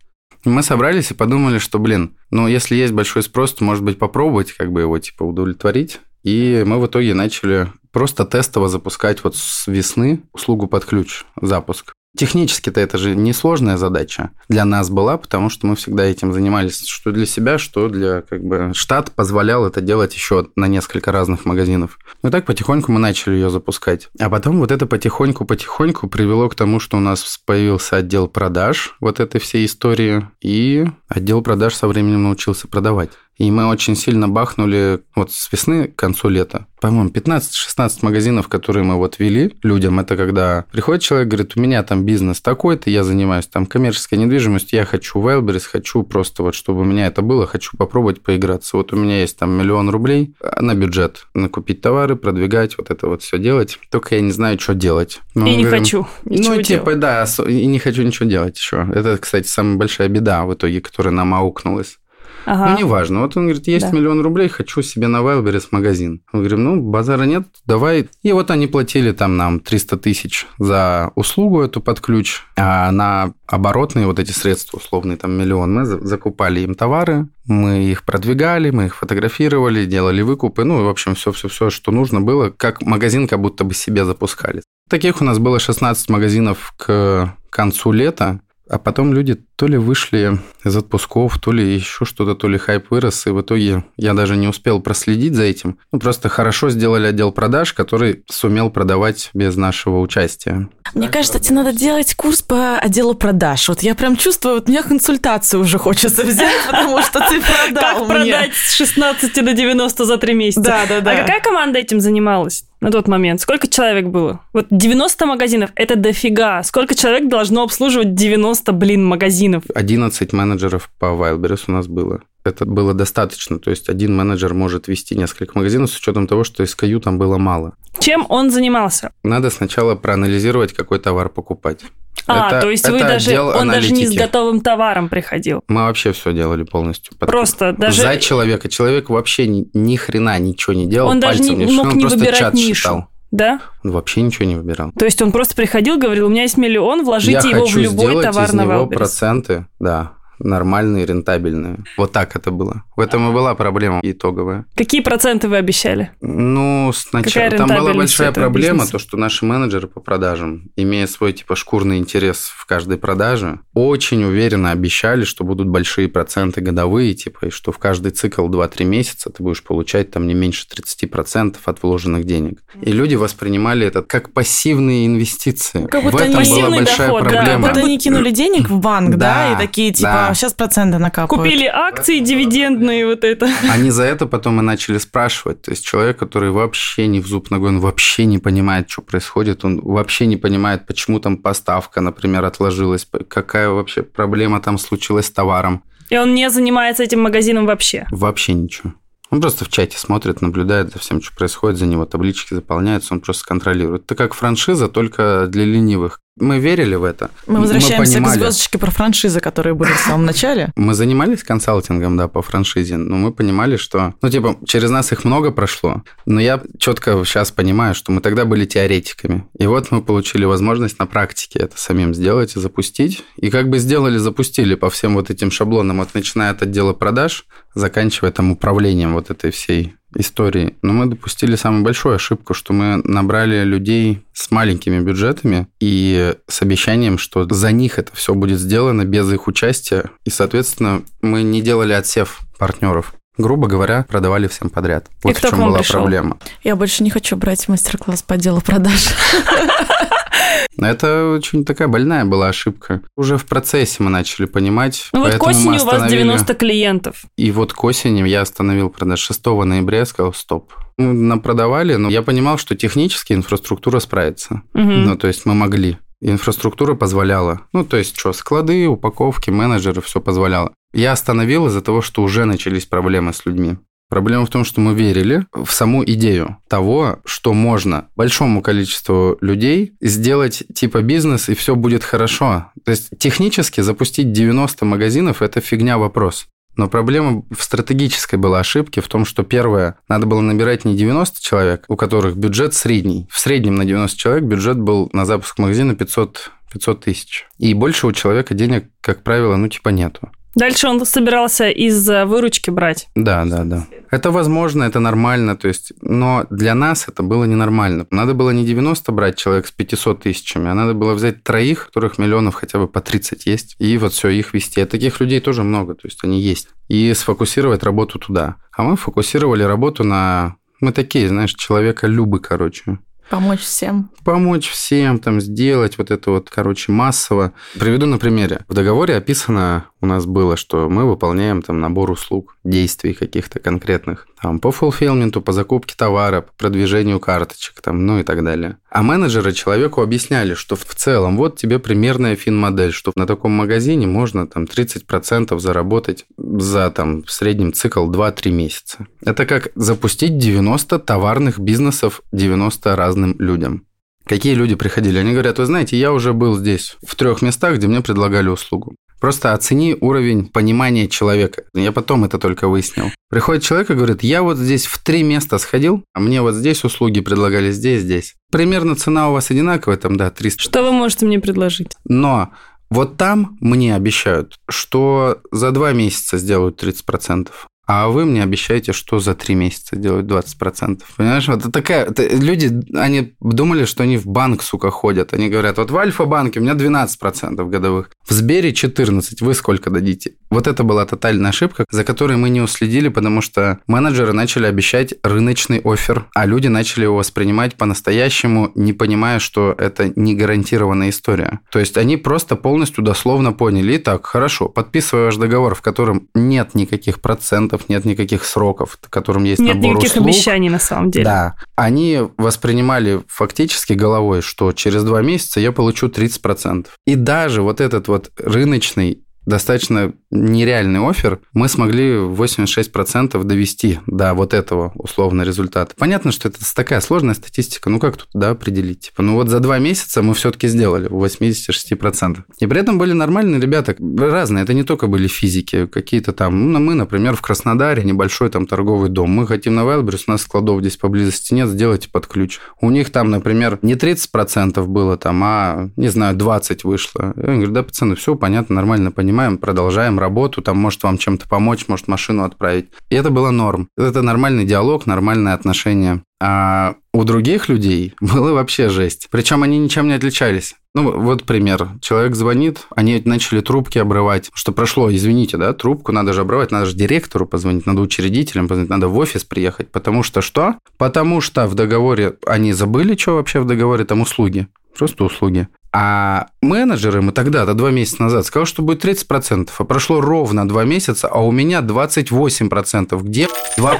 A: Мы собрались и подумали, что, блин, ну, если есть большой спрос, то, может быть, попробовать как бы его, типа, удовлетворить. И мы в итоге начали просто тестово запускать вот с весны услугу под ключ, запуск. Технически-то это же несложная задача для нас была, потому что мы всегда этим занимались, что для себя, что для как бы штат позволял это делать еще на несколько разных магазинов. Ну и так потихоньку мы начали ее запускать. А потом вот это потихоньку-потихоньку привело к тому, что у нас появился отдел продаж вот этой всей истории, и отдел продаж со временем научился продавать. И мы очень сильно бахнули вот с весны к концу лета. По-моему, 15-16 магазинов, которые мы вот вели людям, это когда приходит человек, говорит, у меня там бизнес такой-то, я занимаюсь там коммерческой недвижимостью, я хочу Wildberries, хочу просто вот, чтобы у меня это было, хочу попробовать поиграться. Вот у меня есть там миллион рублей на бюджет, накупить товары, продвигать, вот это вот все делать. Только я не знаю, что делать.
B: Но и не говорим, хочу
A: ничего Ну, типа, делать. да, и не хочу ничего делать еще. Это, кстати, самая большая беда в итоге, которая нам аукнулась. Ага. Ну, неважно. Вот он говорит, есть да. миллион рублей, хочу себе на Wildberries магазин. Мы говорим, ну, базара нет, давай. И вот они платили там нам 300 тысяч за услугу эту под ключ, а на оборотные вот эти средства, условные там миллион, мы закупали им товары, мы их продвигали, мы их фотографировали, делали выкупы, ну, в общем, все-все-все, что нужно было, как магазин как будто бы себе запускали. Таких у нас было 16 магазинов к концу лета. А потом люди то ли вышли из отпусков, то ли еще что-то, то ли хайп вырос, и в итоге я даже не успел проследить за этим. Ну, просто хорошо сделали отдел продаж, который сумел продавать без нашего участия.
D: Мне кажется, тебе надо делать курс по отделу продаж. Вот я прям чувствую, вот меня консультацию уже хочется взять, потому что ты продал
B: Как продать с 16 до 90 за 3 месяца. Да, да, да. А какая команда этим занималась? На тот момент? Сколько человек было? Вот 90 магазинов – это дофига. Сколько человек должно обслуживать 90, блин, магазинов?
A: 11 менеджеров по Wildberries у нас было. Это было достаточно. То есть один менеджер может вести несколько магазинов с учетом того, что SKU там было мало.
B: Чем он занимался?
A: Надо сначала проанализировать, какой товар покупать.
B: А, это, то есть вы даже, он аналитики. даже не с готовым товаром приходил?
A: Мы вообще все делали полностью.
B: Просто даже...
A: За человека. Человек вообще ни, ни хрена ничего не делал.
B: Он даже не,
A: не
B: мог
A: он
B: не выбирать нишу. Считал. Да?
A: Он вообще ничего не выбирал.
B: То есть он просто приходил, говорил, у меня есть миллион, вложите
A: Я
B: его
A: хочу
B: в любой
A: сделать
B: товар
A: из
B: на
A: него
B: Wildberries.
A: проценты, да, нормальные, рентабельные. Вот так это было. В этом и была проблема итоговая.
B: Какие проценты вы обещали?
A: Ну, сначала там была большая проблема,
B: бизнеса?
A: то, что наши менеджеры по продажам, имея свой типа шкурный интерес в каждой продаже, очень уверенно обещали, что будут большие проценты годовые, типа, и что в каждый цикл 2-3 месяца ты будешь получать там не меньше 30% от вложенных денег. И люди воспринимали это как пассивные инвестиции.
D: Как
A: в
D: будто
A: этом
D: они-
A: была большая
B: доход, да,
D: Как
A: проблема.
D: будто они кинули денег в банк, да,
A: Да,
D: и такие, типа,
A: да.
D: Сейчас проценты накапают.
B: Купили акции дивидендные, вот это.
A: Они за это потом и начали спрашивать. То есть человек, который вообще не в зуб ногой, он вообще не понимает, что происходит, он вообще не понимает, почему там поставка, например, отложилась, какая вообще проблема там случилась с товаром.
B: И он не занимается этим магазином вообще.
A: Вообще ничего. Он просто в чате смотрит, наблюдает за всем, что происходит, за него таблички заполняются, он просто контролирует. Это как франшиза, только для ленивых. Мы верили в это.
D: Мы возвращаемся к
A: понимали.
D: звездочке про франшизы, которые были в самом начале.
A: Мы занимались консалтингом, да, по франшизе, но мы понимали, что, ну, типа, через нас их много прошло, но я четко сейчас понимаю, что мы тогда были теоретиками. И вот мы получили возможность на практике это самим сделать и запустить. И как бы сделали, запустили по всем вот этим шаблонам, вот начиная от отдела продаж, заканчивая там управлением вот этой всей истории. Но мы допустили самую большую ошибку, что мы набрали людей с маленькими бюджетами и с обещанием, что за них это все будет сделано без их участия. И, соответственно, мы не делали отсев партнеров. Грубо говоря, продавали всем подряд. Вот
B: кто
A: в чем была
B: пришел?
A: проблема.
D: Я больше не хочу брать мастер-класс по отделу продаж.
A: Это очень такая больная была ошибка. Уже в процессе мы начали понимать.
B: Ну вот к
A: мы
B: осени у вас
A: остановили-
B: 90 клиентов.
A: И вот к осени я остановил продаж 6 ноября, я сказал, стоп. Ну, напродавали, но я понимал, что технически инфраструктура справится.
B: Мгм.
A: Ну, то есть мы могли. Инфраструктура позволяла. Ну, то есть что, склады, упаковки, менеджеры, все позволяло. Я остановил из-за того, что уже начались проблемы с людьми. Проблема в том, что мы верили в саму идею того, что можно большому количеству людей сделать типа бизнес, и все будет хорошо. То есть технически запустить 90 магазинов – это фигня вопрос. Но проблема в стратегической была ошибке в том, что первое, надо было набирать не 90 человек, у которых бюджет средний. В среднем на 90 человек бюджет был на запуск магазина 500, 500 тысяч. И больше у человека денег, как правило, ну типа нету.
B: Дальше он собирался из э, выручки брать.
A: Да, да, да. Это возможно, это нормально, то есть, но для нас это было ненормально. Надо было не 90 брать человек с 500 тысячами, а надо было взять троих, у которых миллионов хотя бы по 30 есть, и вот все, их вести. А таких людей тоже много, то есть они есть. И сфокусировать работу туда. А мы фокусировали работу на... Мы такие, знаешь, человека-любы, короче
D: Помочь всем.
A: помочь всем, там, сделать вот это вот, короче, массово. Приведу на примере. В договоре описано у нас было, что мы выполняем там набор услуг, действий каких-то конкретных. Там, по фулфилменту, по закупке товара, по продвижению карточек, там, ну и так далее. А менеджеры человеку объясняли, что в целом вот тебе примерная фин-модель, что на таком магазине можно там 30% заработать за там в среднем цикл 2-3 месяца. Это как запустить 90 товарных бизнесов 90 разным людям. Какие люди приходили? Они говорят, вы знаете, я уже был здесь в трех местах, где мне предлагали услугу. Просто оцени уровень понимания человека. Я потом это только выяснил. Приходит человек и говорит, я вот здесь в три места сходил, а мне вот здесь услуги предлагали, здесь, здесь. Примерно цена у вас одинаковая, там, да, 300.
B: Что вы можете мне предложить?
A: Но вот там мне обещают, что за два месяца сделают 30%. А вы мне обещаете, что за три месяца делают 20%. Понимаешь, вот такая... это люди, они думали, что они в банк, сука, ходят. Они говорят, вот в Альфа-банке у меня 12% годовых. В Сбере 14. Вы сколько дадите? Вот это была тотальная ошибка, за которой мы не уследили, потому что менеджеры начали обещать рыночный офер, а люди начали его воспринимать по-настоящему, не понимая, что это не гарантированная история. То есть они просто полностью дословно поняли, так, хорошо, подписывая ваш договор, в котором нет никаких процентов, нет никаких сроков, в котором есть
B: Нет
A: набор
B: никаких
A: услуг.
B: обещаний на самом деле.
A: Да. Они воспринимали фактически головой, что через два месяца я получу 30%. И даже вот этот вот рыночный достаточно нереальный офер, мы смогли 86% довести до вот этого условно результата. Понятно, что это такая сложная статистика, ну как тут да, определить? Типа, ну вот за два месяца мы все-таки сделали 86%. И при этом были нормальные ребята, разные, это не только были физики, какие-то там, ну, мы, например, в Краснодаре, небольшой там торговый дом, мы хотим на Wildberries, у нас складов здесь поблизости нет, сделайте под ключ. У них там, например, не 30% было там, а, не знаю, 20 вышло. Я говорю, да, пацаны, все понятно, нормально понимаем, продолжаем работу, там, может, вам чем-то помочь, может, машину отправить. И это было норм. Это нормальный диалог, нормальное отношение. А у других людей было вообще жесть. Причем они ничем не отличались. Ну, вот пример. Человек звонит, они начали трубки обрывать. Что прошло, извините, да, трубку надо же обрывать, надо же директору позвонить, надо учредителям позвонить, надо в офис приехать. Потому что что? Потому что в договоре они забыли, что вообще в договоре там услуги. Просто услуги. А менеджеры мы тогда-то, два месяца назад, сказал, что будет 30%, а прошло ровно два месяца, а у меня 28%. Где 2%?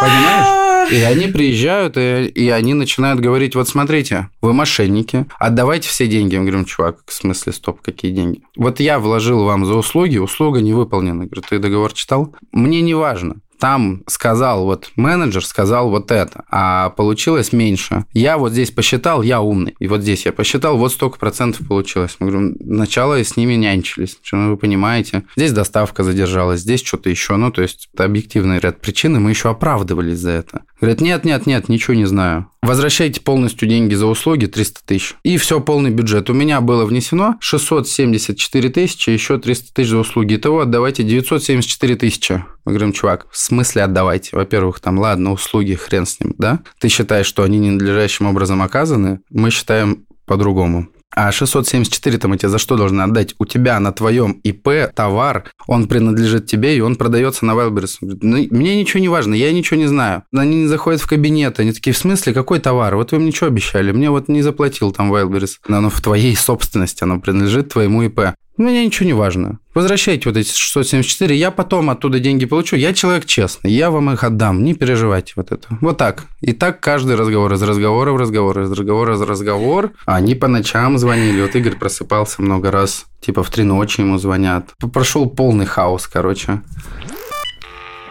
A: Понимаешь? И они приезжают, и, и они начинают говорить, вот смотрите, вы мошенники, отдавайте все деньги. Мы говорим, чувак, в смысле, стоп, какие деньги? Вот я вложил вам за услуги, услуга не выполнена. Я говорю, ты договор читал? Мне не важно там сказал вот менеджер, сказал вот это, а получилось меньше. Я вот здесь посчитал, я умный, и вот здесь я посчитал, вот столько процентов получилось. Мы говорим, начало с ними нянчились, ну, вы понимаете. Здесь доставка задержалась, здесь что-то еще, ну, то есть это объективный ряд причин, и мы еще оправдывались за это. Говорят, нет, нет, нет, ничего не знаю. Возвращайте полностью деньги за услуги 300 тысяч. И все, полный бюджет. У меня было внесено 674 тысячи, еще 300 тысяч за услуги. Итого отдавайте 974 тысячи. Мы говорим, чувак, смысле отдавайте? Во-первых, там, ладно, услуги, хрен с ним, да? Ты считаешь, что они ненадлежащим образом оказаны? Мы считаем по-другому. А 674 там эти за что должны отдать? У тебя на твоем ИП товар, он принадлежит тебе, и он продается на Wildberries. Ну, мне ничего не важно, я ничего не знаю. Они не заходят в кабинет, они такие, в смысле, какой товар? Вот вы мне что обещали? Мне вот не заплатил там Wildberries. Но оно в твоей собственности, оно принадлежит твоему ИП. Мне ничего не важно. Возвращайте вот эти 674, я потом оттуда деньги получу. Я человек честный, я вам их отдам, не переживайте вот это. Вот так. И так каждый разговор, из разговора в разговор, из разговора в разговор. Они по ночам звонили. Вот Игорь просыпался много раз, типа в три ночи ему звонят. Прошел полный хаос, короче.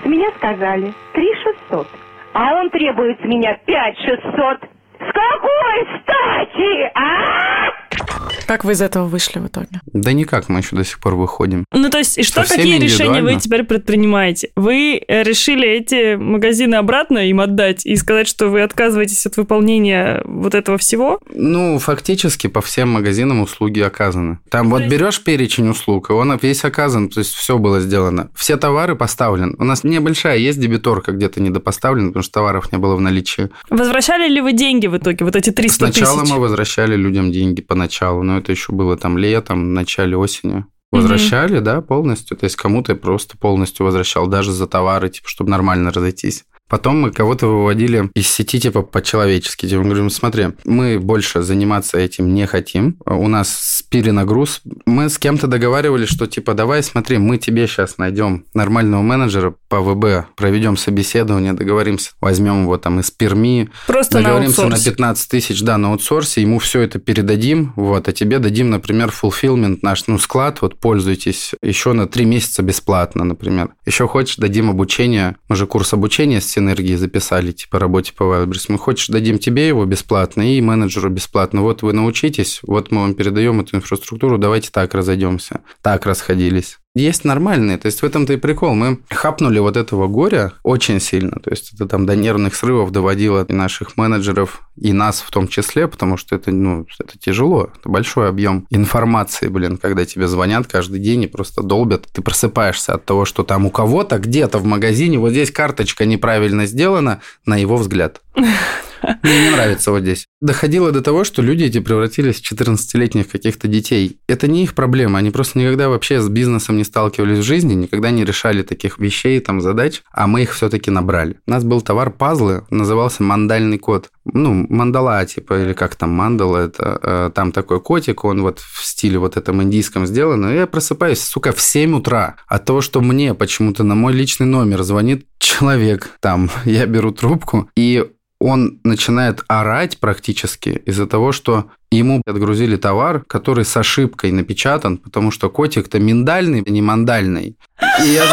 E: Меня сказали 3600, а он требует с меня 5600. С какой стати, а?
D: Как вы из этого вышли в итоге?
A: Да никак, мы еще до сих пор выходим.
B: Ну, то есть, и что,
A: Со
B: какие решения вы теперь предпринимаете? Вы э, решили эти магазины обратно им отдать и сказать, что вы отказываетесь от выполнения вот этого всего?
A: Ну, фактически по всем магазинам услуги оказаны. Там вот берешь перечень услуг, и он весь оказан, то есть все было сделано. Все товары поставлены. У нас небольшая есть дебиторка где-то недопоставлена, потому что товаров не было в наличии.
B: Возвращали ли вы деньги в итоге, вот эти 300
A: Сначала
B: тысяч?
A: мы возвращали людям деньги поначалу, но это еще было там летом, в начале осени. Возвращали, да, полностью. То есть кому-то я просто полностью возвращал, даже за товары, типа, чтобы нормально разойтись. Потом мы кого-то выводили из сети типа по-человечески. Типа, мы говорим, смотри, мы больше заниматься этим не хотим. У нас перенагруз. Мы с кем-то договаривались, что типа, давай смотри, мы тебе сейчас найдем нормального менеджера по ВБ, проведем собеседование, договоримся, возьмем его там из Перми,
B: Просто на
A: договоримся на,
B: аутсорсе.
A: 15 тысяч, да, на аутсорсе, ему все это передадим, вот, а тебе дадим, например, fulfillment наш, ну, склад, вот, пользуйтесь, еще на 3 месяца бесплатно, например. Еще хочешь, дадим обучение, мы же курс обучения с синергией записали, типа, работе по Wildberries. Мы хочешь, дадим тебе его бесплатно и менеджеру бесплатно. Вот вы научитесь, вот мы вам передаем эту инфраструктуру, давайте так разойдемся. Так расходились. Есть нормальные, то есть в этом-то и прикол. Мы хапнули вот этого горя очень сильно, то есть это там до нервных срывов доводило и наших менеджеров, и нас в том числе, потому что это, ну, это тяжело, это большой объем информации, блин, когда тебе звонят каждый день и просто долбят, ты просыпаешься от того, что там у кого-то где-то в магазине вот здесь карточка неправильно сделана, на его взгляд. Мне не нравится вот здесь. Доходило до того, что люди эти превратились в 14-летних каких-то детей. Это не их проблема, они просто никогда вообще с бизнесом не сталкивались в жизни, никогда не решали таких вещей, там, задач, а мы их все-таки набрали. У нас был товар пазлы, назывался мандальный кот. Ну, мандала, типа, или как там, мандала, это э, там такой котик, он вот в стиле вот этом индийском сделан, и я просыпаюсь, сука, в 7 утра от того, что мне почему-то на мой личный номер звонит человек, там, я беру трубку, и он начинает орать практически из-за того, что Ему отгрузили товар, который с ошибкой напечатан, потому что котик-то миндальный, а не мандальный. И я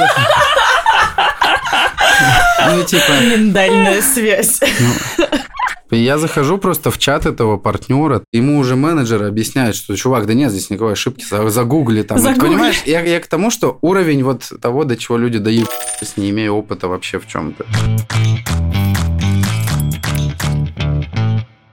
A: Ну, типа,
D: Миндальная связь.
A: и я захожу просто в чат этого партнера, ему уже менеджер объясняет, что, чувак, да нет здесь никакой ошибки, за- загугли там.
B: Загугли.
A: Понимаешь, я, я к тому, что уровень вот того, до чего люди дают, не имея опыта вообще в чем-то.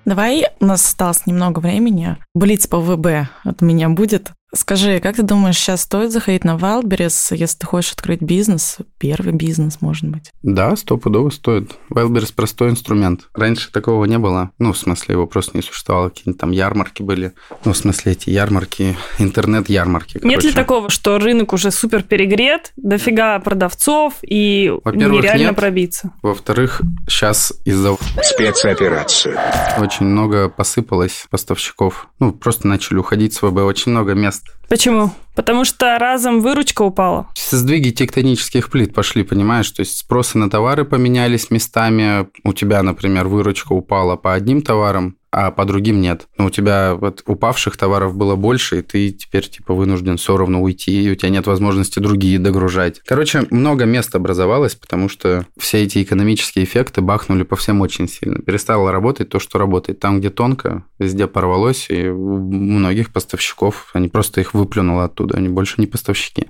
D: Давай, у нас осталось немного времени. Блиц по ВБ от меня будет. Скажи, как ты думаешь, сейчас стоит заходить на Wildberries, если ты хочешь открыть бизнес? Первый бизнес, может быть.
A: Да, стопудово стоит. Wildberries простой инструмент. Раньше такого не было. Ну, в смысле, его просто не существовало. Какие-нибудь там ярмарки были. Ну, в смысле, эти ярмарки, интернет-ярмарки.
B: Нет ли
A: короче.
B: такого, что рынок уже супер перегрет, дофига продавцов и
A: Во-первых,
B: нереально
A: нет.
B: пробиться?
A: Во-вторых, сейчас из-за
F: Спецоперацию.
A: очень много посыпалось поставщиков. Ну, просто начали уходить с ВБ. Очень много мест.
B: Почему? Потому что разом выручка упала.
A: Сдвиги тектонических плит пошли, понимаешь? То есть спросы на товары поменялись местами. У тебя, например, выручка упала по одним товарам, а по другим нет. Но у тебя вот упавших товаров было больше, и ты теперь типа вынужден все равно уйти, и у тебя нет возможности другие догружать. Короче, много мест образовалось, потому что все эти экономические эффекты бахнули по всем очень сильно. Перестало работать то, что работает. Там, где тонко, везде порвалось, и у многих поставщиков, они просто их выплюнуло оттуда, они больше не поставщики.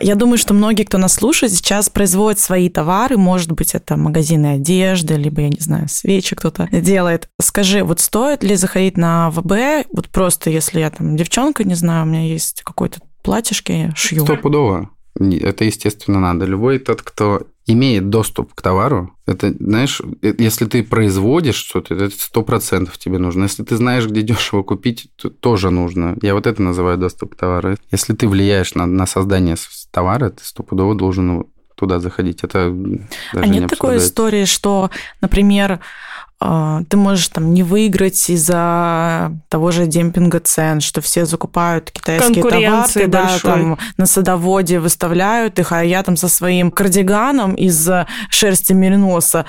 D: Я думаю, что многие, кто нас слушает, сейчас производят свои товары. Может быть, это магазины одежды, либо, я не знаю, свечи кто-то делает. Скажи, вот стоит ли заходить на ВБ, вот просто если я там девчонка, не знаю, у меня есть какой-то платьишко, я шью.
A: Стопудово. Это, естественно, надо. Любой тот, кто имеет доступ к товару, это, знаешь, э, если ты производишь что-то, это сто процентов тебе нужно. Если ты знаешь, где дешево купить, то тоже нужно. Я вот это называю доступ к товару. Если ты влияешь на, на создание товара, ты стопудово должен туда заходить. Это м, даже
D: А
A: не
D: нет такой
A: обсуждается.
D: истории, что, например, э, ты можешь там не выиграть из-за того же демпинга цен, что все закупают китайские товары, да, там на садоводе выставляют их, а я там со своим кардиганом из шерсти мериноса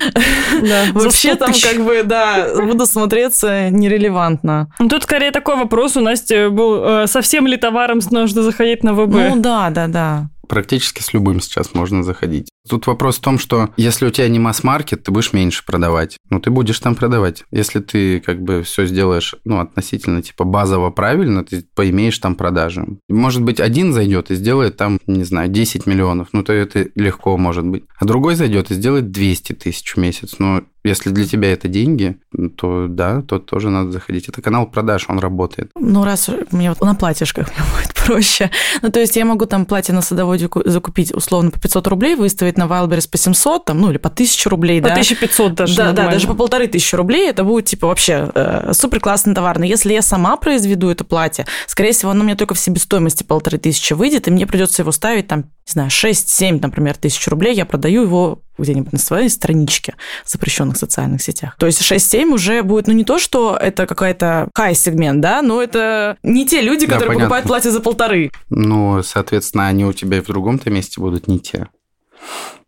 B: Да,
D: вообще там как бы, да, буду смотреться нерелевантно.
B: Ну, Тут скорее такой вопрос у Насти был, э, совсем ли товаром нужно заходить на ВБ?
D: Ну да, да, да.
A: Практически с любым сейчас можно заходить. Тут вопрос в том, что если у тебя не масс-маркет, ты будешь меньше продавать. Ну, ты будешь там продавать. Если ты как бы все сделаешь, ну, относительно типа базово правильно, ты поимеешь там продажи. Может быть, один зайдет и сделает там, не знаю, 10 миллионов. Ну, то это легко может быть. А другой зайдет и сделает 200 тысяч в месяц. Но если для тебя это деньги, то да, то тоже надо заходить. Это канал продаж, он работает.
D: Ну, раз мне вот на платьишках мне будет проще. Ну, то есть я могу там платье на садоводе ку- закупить условно по 500 рублей, выставить на Wildberries по 700, там, ну, или по 1000 рублей,
B: По
D: да.
B: 1500 даже
D: Да, да,
B: нормально.
D: даже по полторы тысячи рублей это будет типа вообще э, супер классный товар. Но если я сама произведу это платье, скорее всего, оно мне только в себестоимости полторы тысячи выйдет, и мне придется его ставить там, не знаю, 6-7, например, тысяч рублей. Я продаю его где-нибудь на своей страничке в запрещенных социальных сетях. То есть 6-7 уже будет, ну не то, что это какая-то хай-сегмент, да, но это не те люди,
A: Да,
D: которые
A: понятно.
D: покупают платье за полторы.
A: Ну, соответственно, они у тебя и в другом-то месте будут не те.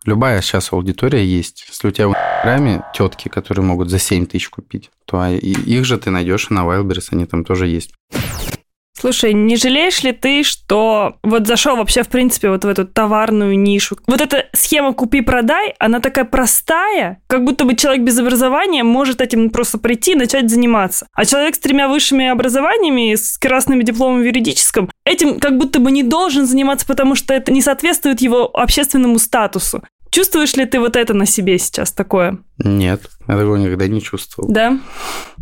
A: Любая сейчас аудитория есть. Если у тебя в Инстаграме тетки, которые могут за 7 тысяч купить, то их же ты найдешь на Wildberries, они там тоже есть.
B: Слушай, не жалеешь ли ты, что вот зашел вообще, в принципе, вот в эту товарную нишу? Вот эта схема «купи-продай», она такая простая, как будто бы человек без образования может этим просто прийти и начать заниматься. А человек с тремя высшими образованиями, с красными дипломами в юридическом, этим как будто бы не должен заниматься, потому что это не соответствует его общественному статусу. Чувствуешь ли ты вот это на себе сейчас такое?
A: Нет, я такого никогда не чувствовал.
B: Да?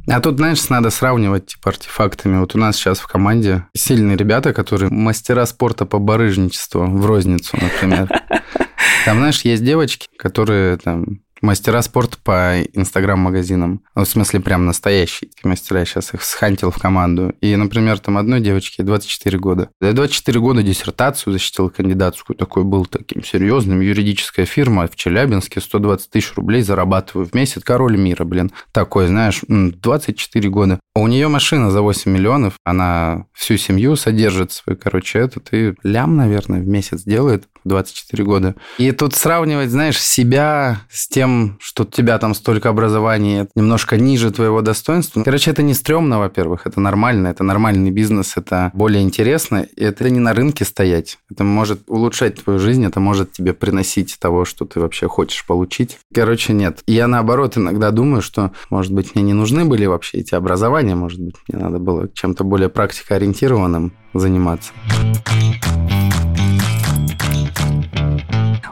A: А тут, знаешь, надо сравнивать типа артефактами. Вот у нас сейчас в команде сильные ребята, которые мастера спорта по барыжничеству в розницу, например. Там, знаешь, есть девочки, которые там мастера спорта по инстаграм-магазинам. Ну, в смысле, прям настоящие мастера. Я сейчас их схантил в команду. И, например, там одной девочке 24 года. Я 24 года диссертацию защитил кандидатскую. Такой был таким серьезным. Юридическая фирма в Челябинске. 120 тысяч рублей зарабатываю в месяц. Король мира, блин. Такой, знаешь, м, 24 года. А У нее машина за 8 миллионов. Она всю семью содержит свой, короче, этот. И лям, наверное, в месяц делает в 24 года. И тут сравнивать, знаешь, себя с тем, тем, что у тебя там столько образований, это немножко ниже твоего достоинства. Короче, это не стрёмно, во-первых, это нормально, это нормальный бизнес, это более интересно, и это не на рынке стоять. Это может улучшать твою жизнь, это может тебе приносить того, что ты вообще хочешь получить. Короче, нет. Я наоборот иногда думаю, что, может быть, мне не нужны были вообще эти образования, может быть, мне надо было чем-то более практикоориентированным заниматься.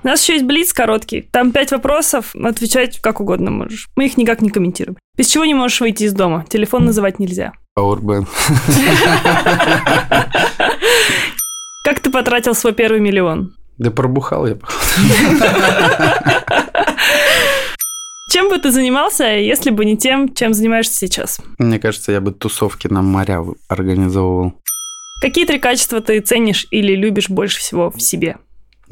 B: У нас еще есть блиц короткий. Там пять вопросов, отвечать как угодно можешь. Мы их никак не комментируем. Без чего не можешь выйти из дома? Телефон называть нельзя.
A: Powerbank.
B: Как ты потратил свой первый миллион?
A: Да пробухал я.
B: Чем бы ты занимался, если бы не тем, чем занимаешься сейчас?
A: Мне кажется, я бы тусовки на моря организовывал.
B: Какие три качества ты ценишь или любишь больше всего в себе?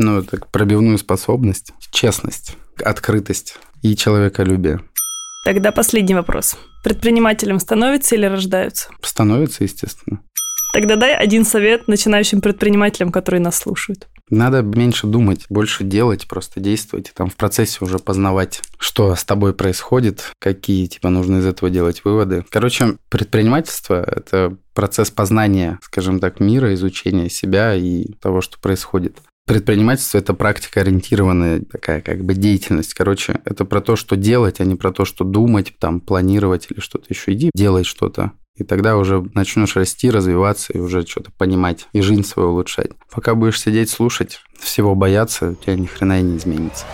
A: Ну, так пробивную способность, честность, открытость и человеколюбие.
B: Тогда последний вопрос. Предпринимателем становятся или рождаются?
A: Становится, естественно.
B: Тогда дай один совет начинающим предпринимателям, которые нас слушают.
A: Надо меньше думать, больше делать, просто действовать, и там в процессе уже познавать, что с тобой происходит, какие тебе нужно из этого делать выводы. Короче, предпринимательство – это процесс познания, скажем так, мира, изучения себя и того, что происходит. Предпринимательство – это практика ориентированная такая как бы деятельность. Короче, это про то, что делать, а не про то, что думать, там, планировать или что-то еще. Иди, делай что-то. И тогда уже начнешь расти, развиваться и уже что-то понимать и жизнь свою улучшать. Пока будешь сидеть, слушать, всего бояться, у тебя ни хрена и не изменится.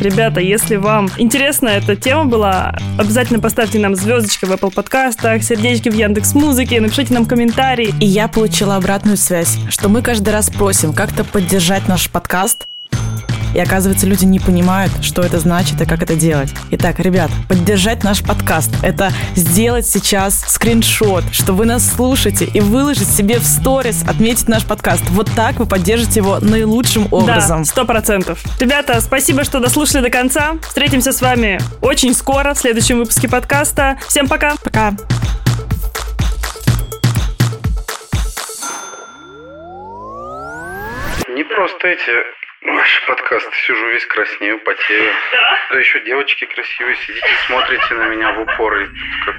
B: Ребята, если вам интересна эта тема была, обязательно поставьте нам звездочки в Apple подкастах, сердечки в Яндекс Музыке, напишите нам комментарии.
D: И я получила обратную связь, что мы каждый раз просим как-то поддержать наш подкаст, и оказывается, люди не понимают, что это значит и как это делать. Итак, ребят, поддержать наш подкаст – это сделать сейчас скриншот, что вы нас слушаете, и выложить себе в сторис, отметить наш подкаст. Вот так вы поддержите его наилучшим образом.
B: Да, сто процентов. Ребята, спасибо, что дослушали до конца. Встретимся с вами очень скоро в следующем выпуске подкаста. Всем пока.
D: Пока.
A: Не просто эти Ваш подкаст. Сижу весь краснею, потею. Да? Да еще девочки красивые, сидите, смотрите на меня в упор. И как...